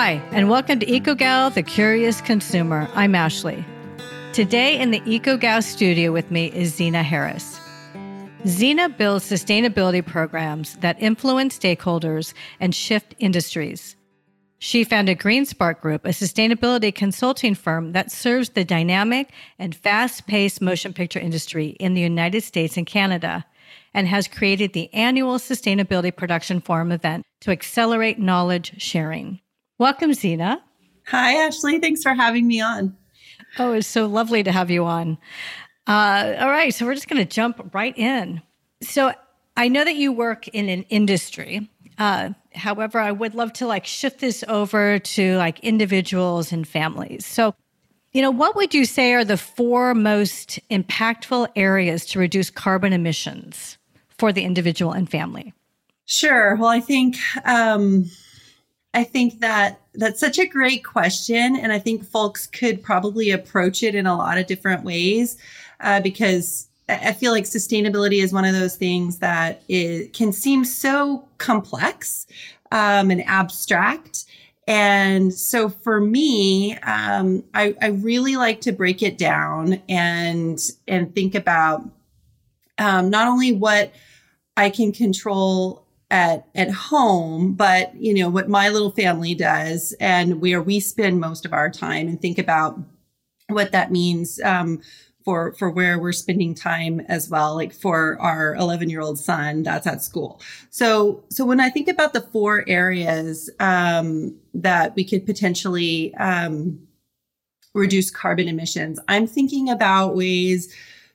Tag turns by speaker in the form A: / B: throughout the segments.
A: Hi, and welcome to EcoGal, the Curious Consumer. I'm Ashley. Today in the EcoGal studio with me is Zena Harris. Zena builds sustainability programs that influence stakeholders and shift industries. She founded GreenSpark Group, a sustainability consulting firm that serves the dynamic and fast paced motion picture industry in the United States and Canada, and has created the annual Sustainability Production Forum event to accelerate knowledge sharing. Welcome, Zena.
B: Hi, Ashley. Thanks for having me on.
A: Oh, it's so lovely to have you on. Uh, all right, so we're just going to jump right in. So I know that you work in an industry. Uh, however, I would love to like shift this over to like individuals and families. So, you know, what would you say are the four most impactful areas to reduce carbon emissions for the individual and family?
B: Sure. Well, I think um, I think that that's such a great question. And I think folks could probably approach it in a lot of different ways uh, because I feel like sustainability is one of those things that it can seem so complex um, and abstract. And so for me, um, I, I, really like to break it down and and think about um, not only what I can control at at home but you know what my little family does and where we spend most of our time and think about what that means um, for for where we're spending time as well like for our 11 year old son that's at school. So so when i think about the four areas um, that we could potentially um, reduce carbon emissions i'm thinking about ways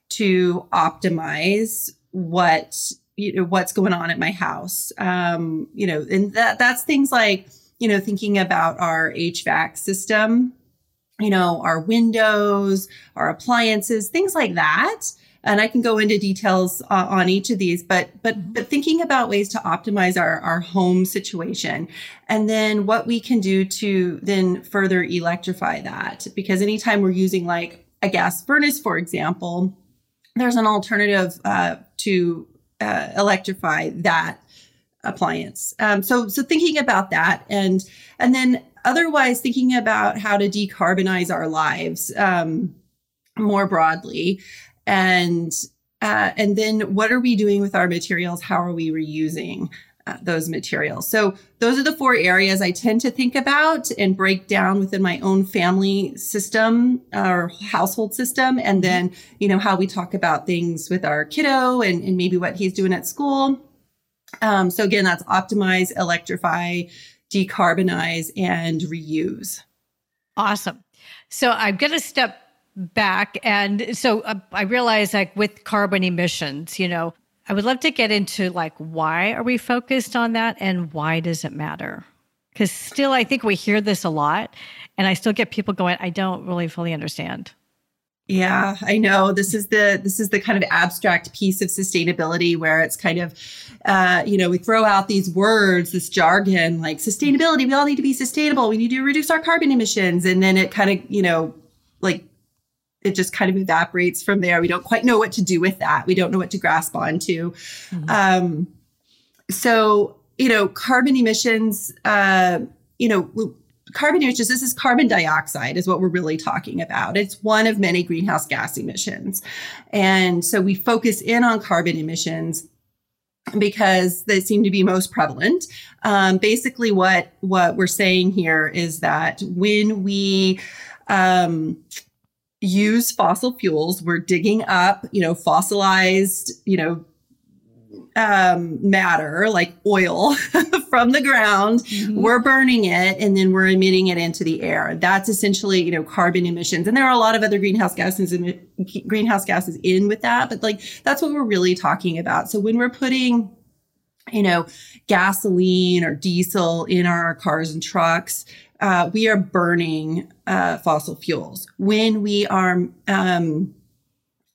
B: to optimize what you know what's going on at my house. Um you know and that that's things like you know thinking about our hvac system you know our windows our appliances things like that. And i can go into details uh, on each of these but but mm-hmm. but thinking about ways to optimize our our home situation. And then what we can do to then further electrify that. Because anytime we're using like a gas furnace for example there's an alternative uh, to uh, electrify that appliance. Um, so so thinking about that and and then otherwise thinking about how to decarbonize our lives um, more broadly and uh, and then what are we doing with our materials? How are we reusing? Uh, those materials. So those are the four areas I tend to think about and break down within my own family system or household system. And mm-hmm. then, you know, how we talk about things with our kiddo and, and maybe what he's doing at school. Um, so again, that's optimize, electrify, decarbonize, and reuse.
A: Awesome. So I'm going to step back. And so uh, I realize like with carbon emissions, you know, I would love to get into like why are we focused on that and why does it matter? Because still, I think we hear this a lot, and I still get people going, "I don't really fully understand."
B: Yeah, I know. This is the this is the kind of abstract piece of sustainability where it's kind of, uh, you know, we throw out these words, this jargon like sustainability. We all need to be sustainable. We need to reduce our carbon emissions, and then it kind of, you know, like it just kind of evaporates from there. We don't quite know what to do with that. We don't know what to grasp onto. Mm-hmm. Um, so, you know, carbon emissions, uh, you know, carbon emissions, this is carbon dioxide, is what we're really talking about. It's one of many greenhouse gas emissions. And so we focus in on carbon emissions because they seem to be most prevalent. Um, basically, what what we're saying here is that when we um, use fossil fuels. We're digging up, you know, fossilized, you know, um, matter like oil from the ground. Mm-hmm. We're burning it and then we're emitting it into the air. That's essentially, you know, carbon emissions. And there are a lot of other greenhouse gases in, greenhouse gases in with that, but like that's what we're really talking about. So when we're putting you know, gasoline or diesel in our cars and trucks, uh, we are burning uh, fossil fuels. When we are um,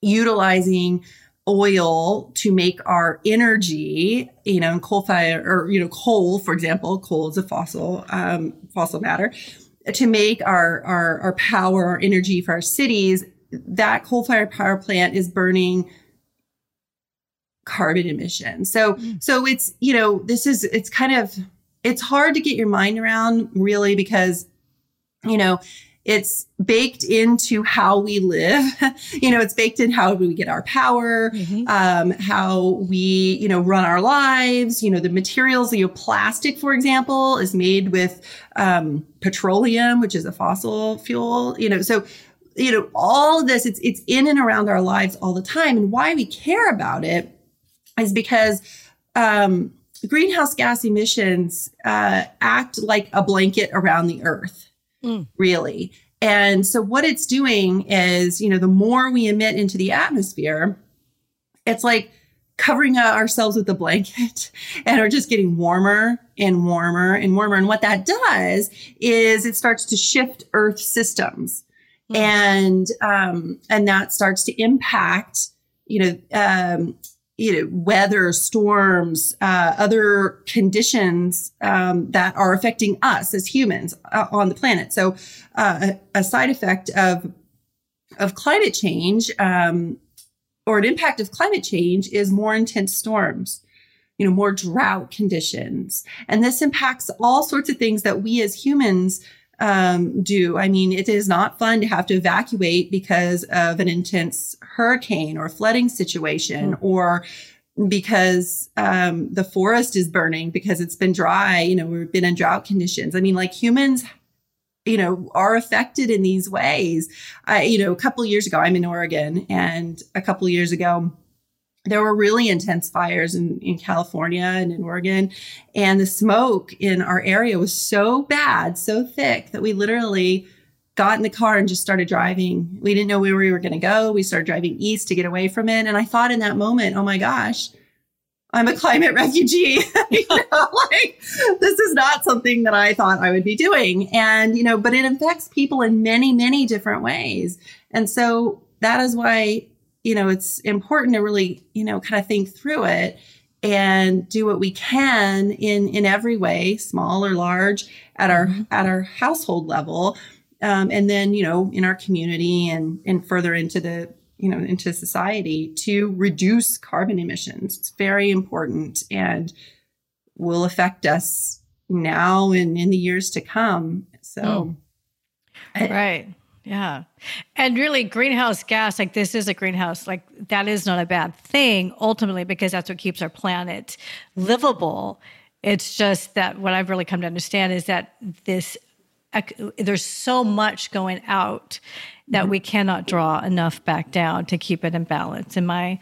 B: utilizing oil to make our energy, you know, coal fire or you know, coal, for example, coal is a fossil um, fossil matter. To make our, our our power, our energy for our cities, that coal fired power plant is burning carbon emissions. So mm. so it's you know this is it's kind of it's hard to get your mind around really because you know it's baked into how we live. You know it's baked in how we get our power mm-hmm. um, how we you know run our lives. You know the materials you know plastic for example is made with um, petroleum which is a fossil fuel you know. So you know all of this it's it's in and around our lives all the time. And why we care about it is because um, greenhouse gas emissions uh, act like a blanket around the earth, mm. really. And so, what it's doing is, you know, the more we emit into the atmosphere, it's like covering ourselves with a blanket and are just getting warmer and warmer and warmer. And what that does is it starts to shift Earth systems. Mm. And um, and that starts to impact, you know, um, you know, weather, storms, uh, other conditions um, that are affecting us as humans uh, on the planet. So, uh, a, side effect of of climate change, um, or an impact of climate change, is more intense storms. You know, more drought conditions, and this impacts all sorts of things that we as humans um, do. I mean, it is not fun to have to evacuate because of an intense hurricane or flooding situation mm. or because um, the forest is burning because it's been dry. You know, we've been in drought conditions. I mean, like humans you know are affected in these ways i you know a couple years ago i'm in oregon and a couple years ago there were really intense fires in, in California and in Oregon. And the smoke in our area was so bad, so thick that we literally got in the car and just started driving. We didn't know where we were going to go. We started driving east to get away from it. And I thought in that moment, oh my gosh, I'm a climate refugee. you know, like this is not something that I thought I would be doing. And, you know, but it affects people in many, many different ways. And so that is why you know, it's important to really, you know, kind of think through it and do what we can in in every way, small or large, at our mm-hmm. at our household level, um, and then you know in our community and and further into the you know into society to reduce carbon emissions. It's very important and will affect us now and in the years to come. So, mm.
A: right. Yeah. And really, greenhouse gas, like this is a greenhouse, like that is not a bad thing ultimately, because that's what keeps our planet livable. It's just that what I've really come to understand is that this, there's so much going out that mm-hmm. we cannot draw enough back down to keep it in balance. Am I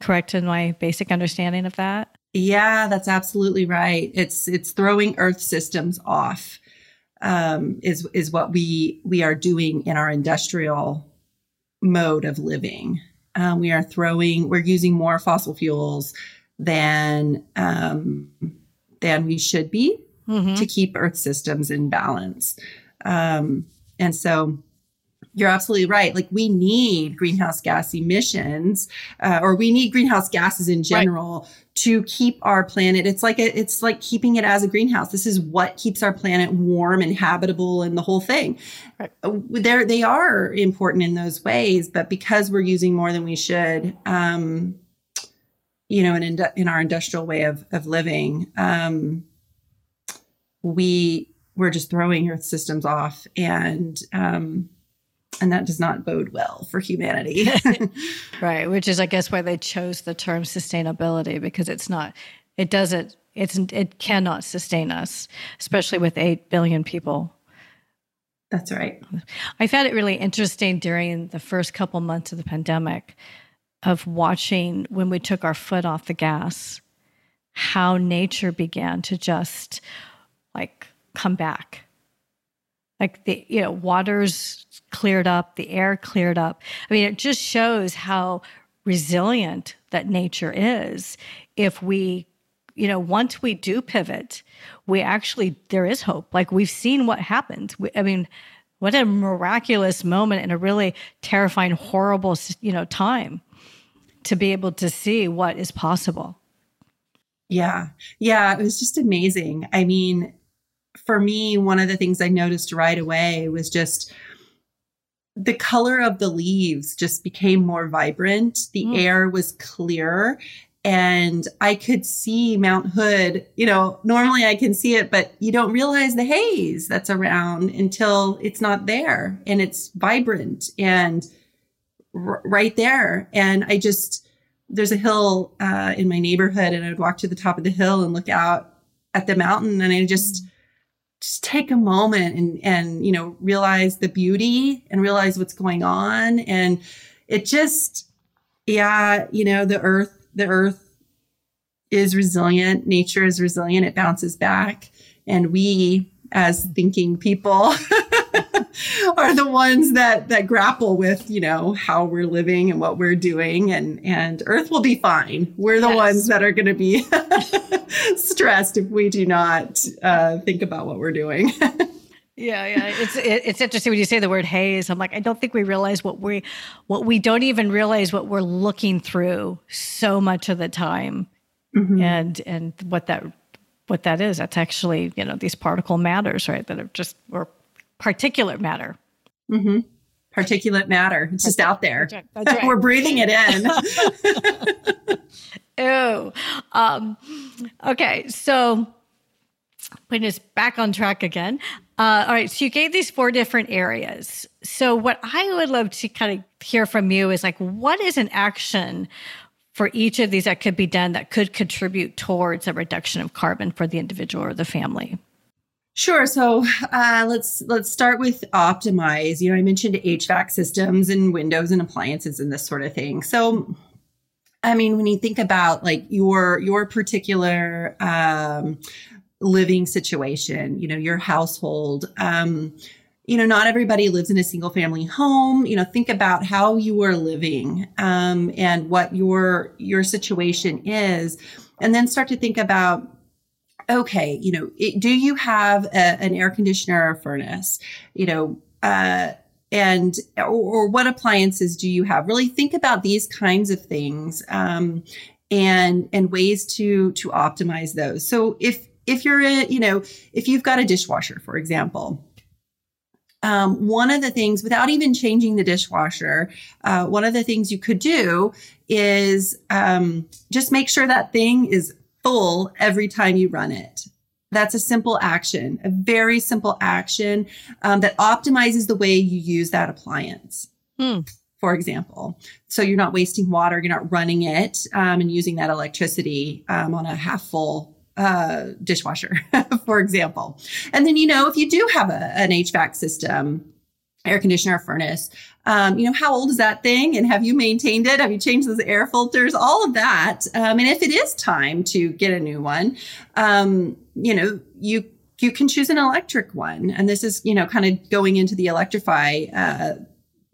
A: correct in my basic understanding of that?
B: Yeah, that's absolutely right. It's it's throwing earth systems off um, is is what we we are doing in our industrial mode of living. Um, we are throwing, we're using more fossil fuels than um, than we should be mm-hmm. to keep Earth systems in balance. Um, and so, you're absolutely right. Like we need greenhouse gas emissions, uh, or we need greenhouse gases in general right. to keep our planet. It's like a, it's like keeping it as a greenhouse. This is what keeps our planet warm and habitable, and the whole thing. Right. Uh, There, they are important in those ways, but because we're using more than we should, um, you know, in in our industrial way of of living, um, we we're just throwing Earth systems off and. Um, and that does not bode well for humanity.
A: right, which is I guess why they chose the term sustainability because it's not it doesn't it's it cannot sustain us, especially with 8 billion people.
B: That's right.
A: I found it really interesting during the first couple months of the pandemic of watching when we took our foot off the gas how nature began to just like come back like the you know waters cleared up the air cleared up. I mean it just shows how resilient that nature is. If we you know once we do pivot we actually there is hope. Like we've seen what happened. We, i mean what a miraculous moment in a really terrifying horrible you know time to be able to see what is possible.
B: Yeah. Yeah it was just amazing. I mean for me, one of the things I noticed right away was just the color of the leaves just became more vibrant. The mm. air was clearer. and I could see Mount Hood. You know, normally I can see it, but you don't realize the haze that's around until it's not there and it's vibrant and r- right there. And I just, there's a hill uh, in my neighborhood, and I'd walk to the top of the hill and look out at the mountain, and I just, just take a moment and and you know realize the beauty and realize what's going on. And it just yeah you know the earth the earth is resilient. Nature is resilient. It bounces back. And we as thinking people are the ones that that grapple with you know how we're living and what we're doing. And and earth will be fine. We're the yes. ones that are going to be stressed if we do not uh, think about what we're doing.
A: Yeah yeah. It's it, it's interesting when you say the word haze. I'm like i don't think we realize what we what we don't even realize what we're looking through so much of the time. Mm-hmm. and and what that what that is. That's actually you know these particle matters right that are just or particulate matter.
B: Mm-hmm. Particulate matter. It's just out there. That's right. That's right. We're breathing it
A: in. oh, um, okay. So putting us back on track again. Uh, all right. So you gave these four different areas. So what I would love to kind of hear from you is like, what is an action for each of these that could be done that could contribute towards a reduction of carbon for the individual or the family?
B: Sure. So uh, let's let's start with optimize. You know, I mentioned HVAC systems and windows and appliances and this sort of thing. So, I mean, when you think about like your your particular um, living situation, you know, your household. Um, you know, not everybody lives in a single family home. You know, think about how you are living um, and what your your situation is, and then start to think about okay, you know, it, do you have a, an air conditioner or a furnace? You know, uh, and or, or, what appliances do you have? Really think about these kinds of things um, and and ways to to optimize those. So if if you're a, you know if you've got a dishwasher, for example. Um, one of the things, without even changing the dishwasher, uh, one of the things you could do is um, just make sure that thing is full every time you run it. That's a simple action, a very simple action um, that optimizes the way you use that appliance. Hmm. For example, so you're not wasting water, you're not running it um, and using that electricity um, on a half full uh, dishwasher, for example. And then, you know, if you do have a, an HVAC system, air conditioner furnace. Um, you know, how old is that thing? And have you maintained it? Have you changed those air filters? All of that. Um, and if it is time to get a new one, um, you know, you you can choose an electric one. And this is, you know, kind of going into the electrify uh,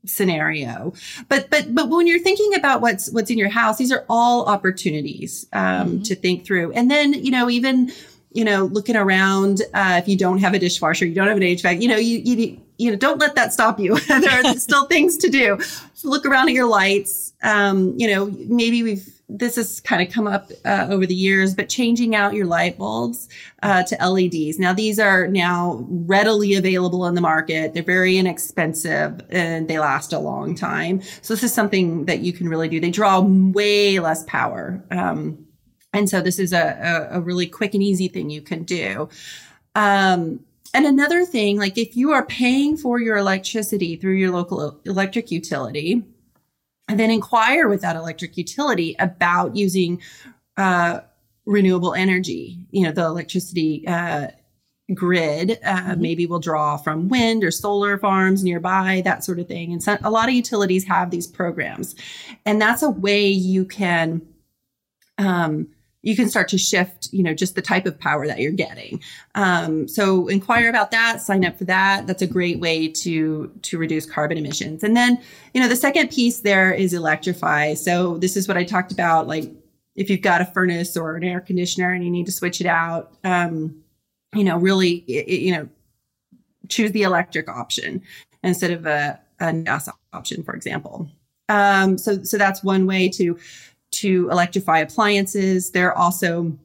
B: scenario. But but but when you're thinking about what's what's in your house, these are all opportunities um, mm-hmm. to think through. And then, you know, even you know, looking around, uh, if you don't have a dishwasher, you don't have an HVAC, you know, you, you, you know, don't let that stop you. there are still things to do. So look around at your lights. Um, you know, maybe we've, this has kind of come up uh, over the years, but changing out your light bulbs uh, to LEDs. Now, these are now readily available in the market. They're very inexpensive and they last a long time. So this is something that you can really do. They draw way less power. Um, and so this is a, a, a really quick and easy thing you can do. Um, and another thing, like if you are paying for your electricity through your local electric utility, and then inquire with that electric utility about using uh, renewable energy. You know, the electricity uh, grid uh, mm-hmm. maybe will draw from wind or solar farms nearby, that sort of thing. And so a lot of utilities have these programs, and that's a way you can. Um, you can start to shift, you know, just the type of power that you're getting. Um, so inquire about that, sign up for that. That's a great way to to reduce carbon emissions. And then, you know, the second piece there is electrify. So this is what I talked about, like if you've got a furnace or an air conditioner and you need to switch it out, um, you know, really, it, you know, choose the electric option instead of a, a gas option, for example. Um, so, so that's one way to to electrify appliances. They're also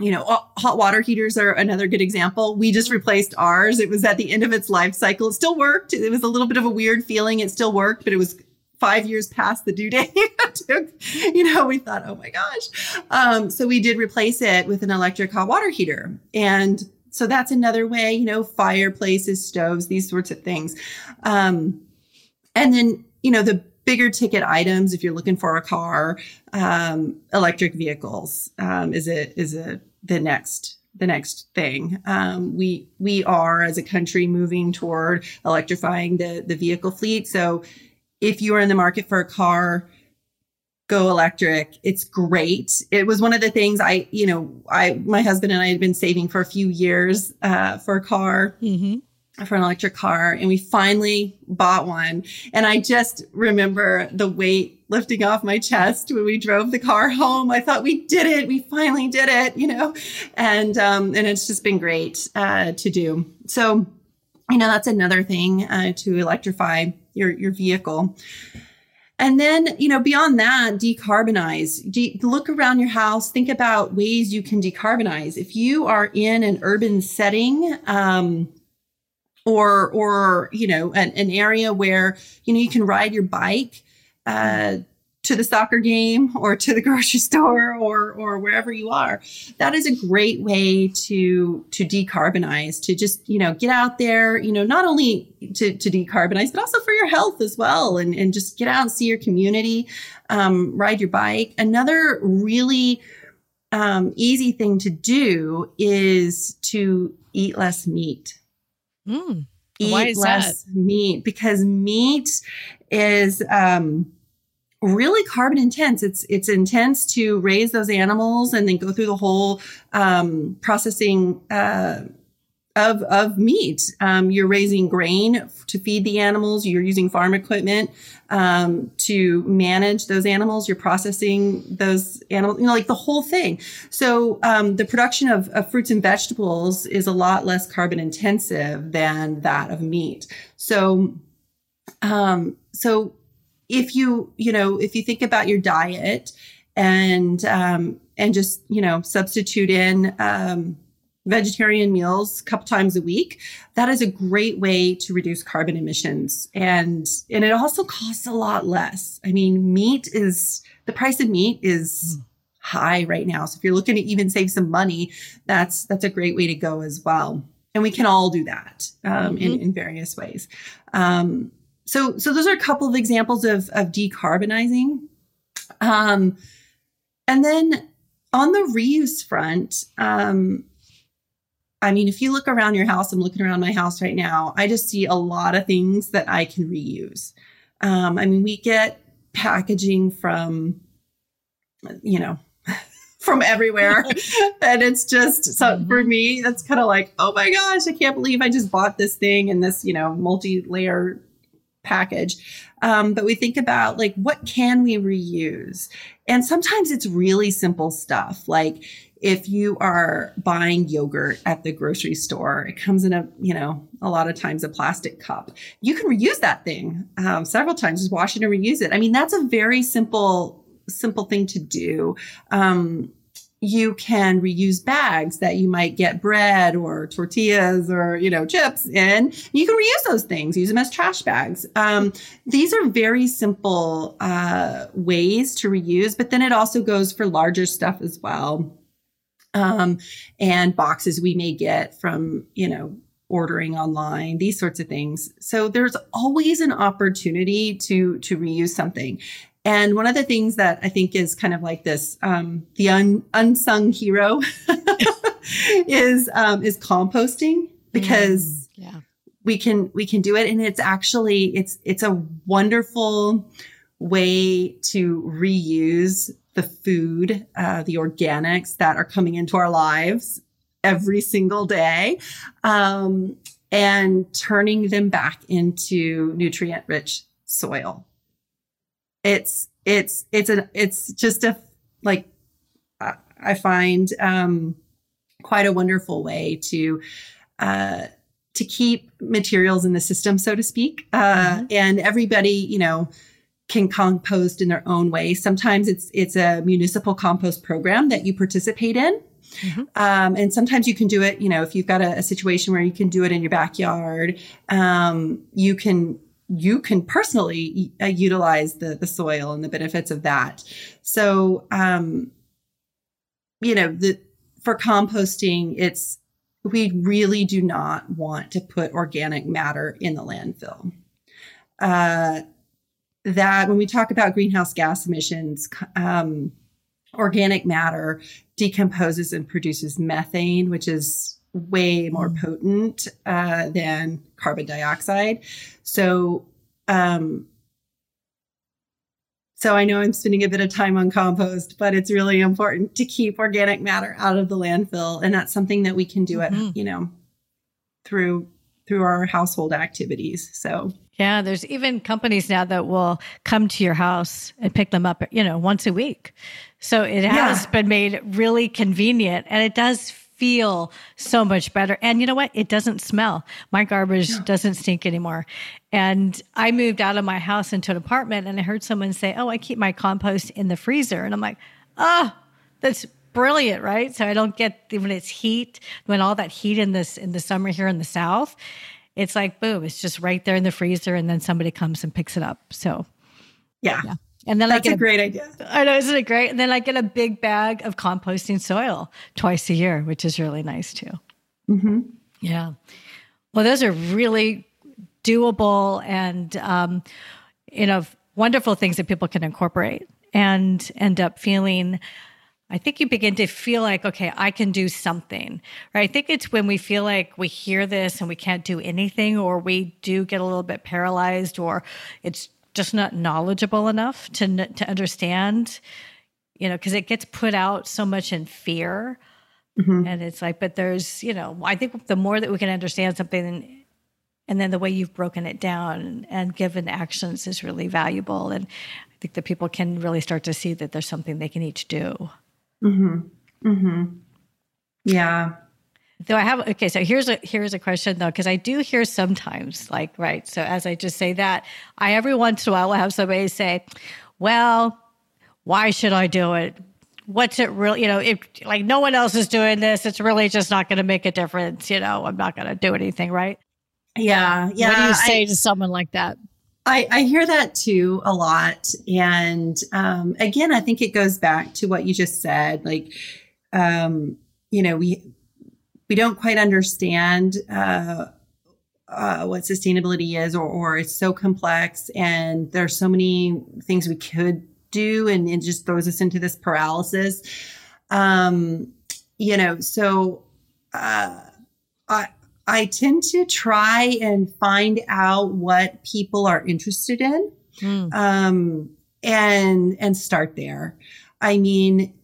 B: you know, hot water heaters are another good example. We just replaced ours. It was at the end of its life cycle. It still worked. It was a little bit of a weird feeling. It still worked, but it was five years past the due date you know, we thought, oh my gosh. Um, so we did replace it with an electric hot water heater. And so that's another way, you know, fireplaces, stoves, these sorts of things. Um, and then, you know, the bigger ticket items, if you're looking for a car, um, electric vehicles um, is a is a the next the next thing. Um, we we are as a country moving toward electrifying the the vehicle fleet. So if you are in the market for a car, go electric. It's great. It was one of the things I, you know, I my husband and I had been saving for a few years uh, for a car. Mm-hmm for an electric car and we finally bought one. And I just remember the weight lifting off my chest when we drove the car home. I thought we did it. We finally did it, you know, and, um, and it's just been great, uh, to do. So, you know, that's another thing, uh, to electrify your, your vehicle. And then, you know, beyond that, decarbonize. De- look around your house, think about ways you can decarbonize. If you are in an urban setting, um, or or you know an, an area where you know you can ride your bike uh, to the soccer game or to the grocery store or or wherever you are. That is a great way to to decarbonize to just you know get out there you know not only to, to decarbonize but also for your health as well and and just get out and see your community um, ride your bike. Another really um, easy thing to do is to eat less meat
C: Mm.
B: Eat less that? meat because meat is um, really carbon intense. It's it's intense to raise those animals and then go through the whole um, processing. Uh, of of meat. Um, you're raising grain to feed the animals. You're using farm equipment um, to manage those animals. You're processing those animals. You know, like the whole thing. So um, the production of, of fruits and vegetables is a lot less carbon intensive than that of meat. So, um, so if you you know if you think about your diet and um, and just you know substitute in um, vegetarian meals a couple times a week that is a great way to reduce carbon emissions. And and it also costs a lot less. I mean meat is the price of meat is mm. high right now. So if you're looking to even save some money that's that's a great way to go as well. And we can all do that um, mm-hmm. in, in various ways. Um, so so those are a couple of examples of of decarbonizing. Um, and then on the reuse front um, I mean, if you look around your house, I'm looking around my house right now, I just see a lot of things that I can reuse. Um, I mean, we get packaging from, you know, from everywhere. and it's just, so mm-hmm. for me, that's kind of like, oh my gosh, I can't believe I just bought this thing in this, you know, multi layer package. Um, but we think about like, what can we reuse? And sometimes it's really simple stuff like, if you are buying yogurt at the grocery store, it comes in a, you know, a lot of times a plastic cup. You can reuse that thing um, several times, just wash it and reuse it. I mean, that's a very simple, simple thing to do. Um, you can reuse bags that you might get bread or tortillas or you know chips in you can reuse those things use them as trash bags um, these are very simple uh, ways to reuse but then it also goes for larger stuff as well um, and boxes we may get from, you know, ordering online, these sorts of things. So there's always an opportunity to to reuse something. And one of the things that I think is kind of like this, um, the un, unsung hero is um, is composting because mm, yeah. we can we can do it, and it's actually it's it's a wonderful way to reuse the food, uh, the organics that are coming into our lives every single day, um, and turning them back into nutrient rich soil. It's it's it's a it's just a like I find um, quite a wonderful way to uh, to keep materials in the system, so to speak, uh, mm-hmm. and everybody, you know can compost in their own way. Sometimes it's it's a municipal compost program that you participate in. Mm-hmm. Um, and sometimes you can do it, you know, if you've got a, a, situation where you can do it in your backyard, um, you can you can personally uh, utilize the the soil and the benefits of that. So, um, you know, the for composting, it's we really do not want to put organic matter in the landfill. Uh, that when we talk about greenhouse gas emissions, um, organic matter decomposes and produces methane, which is way more mm. potent uh, than carbon dioxide. So, um, so I know I'm spending a bit of time on compost, but it's really important to keep organic matter out of the landfill, and that's something that we can do mm-hmm. it, you know, through through our household activities. So
A: yeah, there's even companies now that will come to your house and pick them up, you know, once a week. So it has yeah. been made really convenient and it does feel so much better. And you know what? It doesn't smell. My garbage yeah. doesn't stink anymore. And I moved out of my house into an apartment and I heard someone say, Oh, I keep my compost in the freezer. And I'm like, Oh, that's brilliant, right? So I don't get when it's heat, when all that heat in this in the summer here in the south, it's like boom, it's just right there in the freezer and then somebody comes and picks it up. So
B: yeah. yeah. And then that's I get a great idea.
A: I know, isn't it great? And then I get a big bag of composting soil twice a year, which is really nice too. Mm-hmm. Yeah. Well, those are really doable and um, you know wonderful things that people can incorporate and end up feeling. I think you begin to feel like, okay, I can do something, right? I think it's when we feel like we hear this and we can't do anything, or we do get a little bit paralyzed, or it's just not knowledgeable enough to to understand you know because it gets put out so much in fear mm-hmm. and it's like but there's you know i think the more that we can understand something and then the way you've broken it down and given actions is really valuable and i think that people can really start to see that there's something they can each do
B: mm-hmm. Mm-hmm. yeah
A: Though I have okay, so here's a here's a question though, because I do hear sometimes, like, right. So as I just say that, I every once in a while will have somebody say, Well, why should I do it? What's it really, you know, if like no one else is doing this, it's really just not gonna make a difference, you know, I'm not gonna do anything, right?
B: Yeah. Yeah.
A: What do you say I, to someone like that?
B: I, I hear that too a lot. And um, again, I think it goes back to what you just said. Like, um, you know, we we don't quite understand uh, uh, what sustainability is, or, or it's so complex, and there's so many things we could do, and it just throws us into this paralysis. Um, you know, so uh, I I tend to try and find out what people are interested in, mm. um, and and start there. I mean,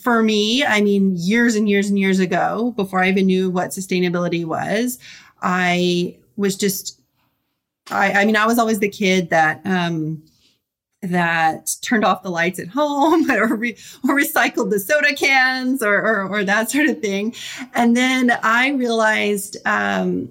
B: for me, I mean, years and years and years ago, before I even knew what sustainability was, I was just, I, I mean, I was always the kid that, um, that turned off the lights at home or, re- or recycled the soda cans or, or, or, that sort of thing. And then I realized, um,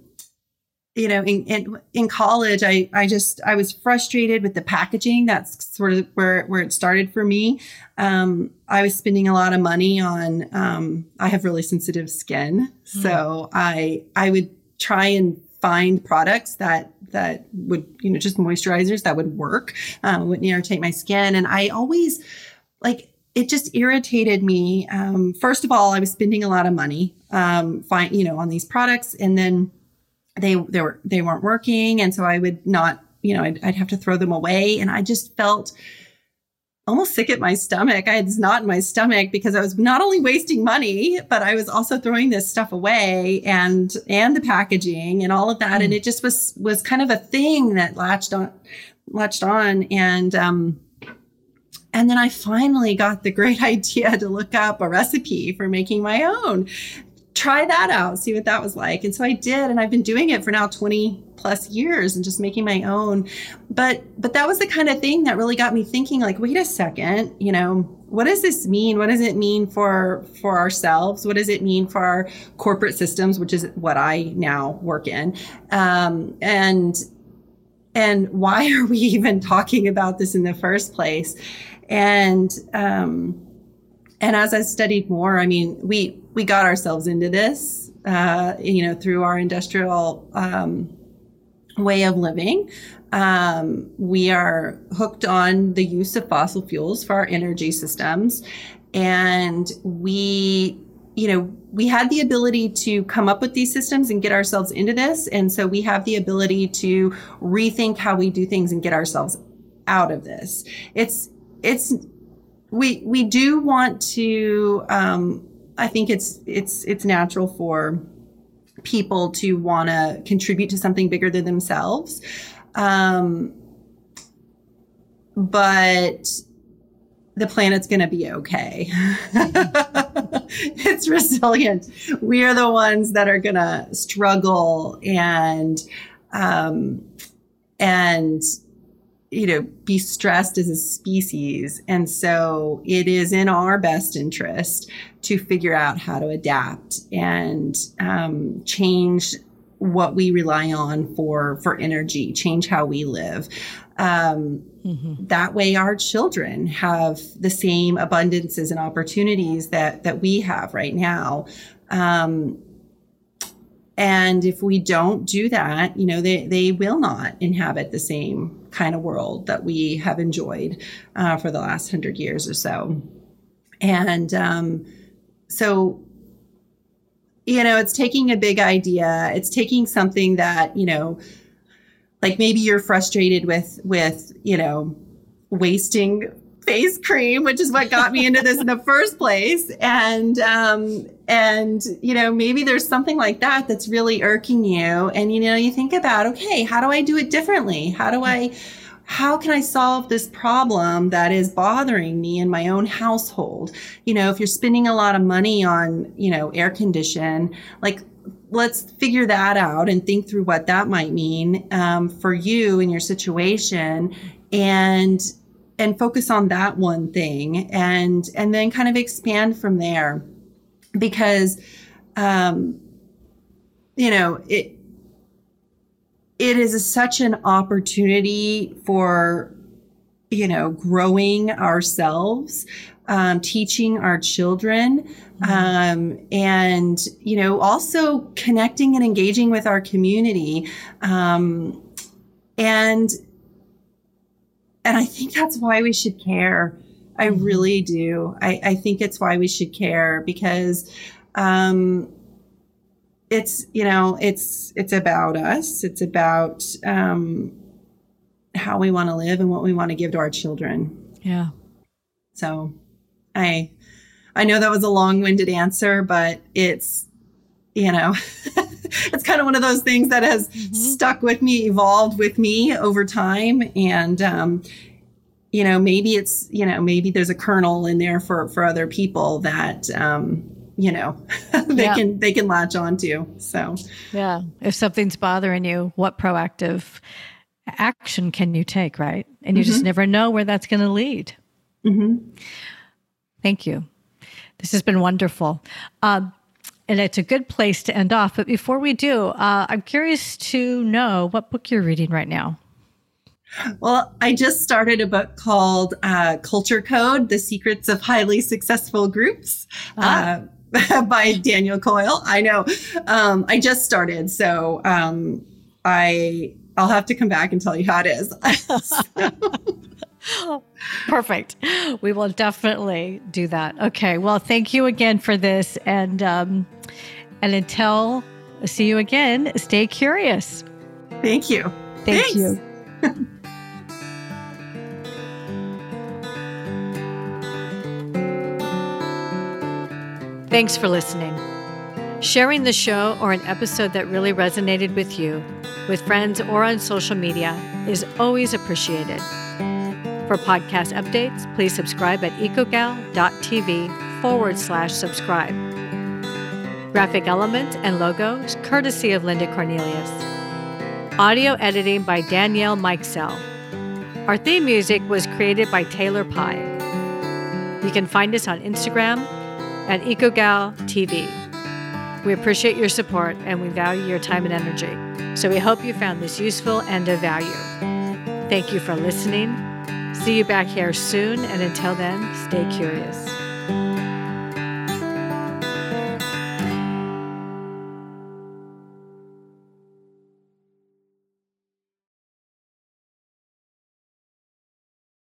B: you know, in, in, in college, I, I just, I was frustrated with the packaging. That's sort of where, where it started for me. Um, I was spending a lot of money on, um, I have really sensitive skin. Mm. So I, I would try and find products that, that would, you know, just moisturizers that would work, um, wouldn't irritate my skin. And I always like, it just irritated me. Um, first of all, I was spending a lot of money, um, you know, on these products. And then, they they were they weren't working and so i would not you know I'd, I'd, have to throw them away and i just felt almost sick at my stomach. I had knot in my stomach because i was not only wasting money but i was also throwing this stuff away and and the packaging and all of that. Mm. and it just was was kind of a thing that latched on latched on. And um and then I finally got the great idea to look up a recipe for making my own try that out, see what that was like. And so I did, and I've been doing it for now 20 plus years and just making my own. But but that was the kind of thing that really got me thinking like, wait a second, you know, what does this mean? What does it mean for for ourselves? What does it mean for our corporate systems, which is what I now work in? Um, and and why are we even talking about this in the first place? And um, and as I studied more, I mean, we we got ourselves into this, uh, you know, through our industrial um, way of living. Um, we are hooked on the use of fossil fuels for our energy systems. And we, you know, we had the ability to come up with these systems and get ourselves into this. And so we have the ability to rethink how we do things and get ourselves out of this. It's, it's, we, we do want to, um, I think it's, it's, it's natural for people to want to contribute to something bigger than themselves. Um, but the planet's going to be okay. it's resilient. We are the ones that are going to struggle and, um, and, you know, be stressed as a species. And so it is in our best interest to figure out how to adapt and um, change what we rely on for for energy change how we live um, mm-hmm. that way our children have the same abundances and opportunities that that we have right now um, and if we don't do that you know they they will not inhabit the same kind of world that we have enjoyed uh, for the last hundred years or so and um, so you know, it's taking a big idea. It's taking something that, you know, like maybe you're frustrated with, with, you know, wasting face cream, which is what got me into this in the first place. And, um, and, you know, maybe there's something like that that's really irking you. And, you know, you think about, okay, how do I do it differently? How do I, how can I solve this problem that is bothering me in my own household? You know, if you're spending a lot of money on, you know, air condition, like let's figure that out and think through what that might mean um, for you and your situation and and focus on that one thing and and then kind of expand from there because um you know it it is such an opportunity for you know growing ourselves um, teaching our children mm-hmm. um, and you know also connecting and engaging with our community um, and and i think that's why we should care i mm-hmm. really do I, I think it's why we should care because um, it's you know it's it's about us it's about um how we want to live and what we want to give to our children
A: yeah
B: so i i know that was a long-winded answer but it's you know it's kind of one of those things that has mm-hmm. stuck with me evolved with me over time and um you know maybe it's you know maybe there's a kernel in there for for other people that um you know they yeah. can they can latch onto so.
A: Yeah. If something's bothering you what proactive action can you take right? And you mm-hmm. just never know where that's going to lead. Mm-hmm. thank you. This has been wonderful. Um, and it's a good place to end off. But before we do uh, i'm curious to know what book you're reading right now
B: well, I just started a book called uh, Culture Code The Secrets of Highly Successful Groups. Ah. Uh, by Daniel Coyle. I know. Um, I just started, so um, I I'll have to come back and tell you how it is.
A: Perfect. We will definitely do that. Okay. Well, thank you again for this, and um, and until see you again, stay curious.
B: Thank you.
A: Thank Thanks. you. Thanks for listening. Sharing the show or an episode that really resonated with you, with friends or on social media, is always appreciated. For podcast updates, please subscribe at ecogal.tv forward slash subscribe. Graphic elements and logos courtesy of Linda Cornelius. Audio editing by Danielle Mikesell. Our theme music was created by Taylor Pye. You can find us on Instagram at EcoGal TV. We appreciate your support and we value your time and energy. So we hope you found this useful and of value. Thank you for listening. See you back here soon, and until then, stay curious.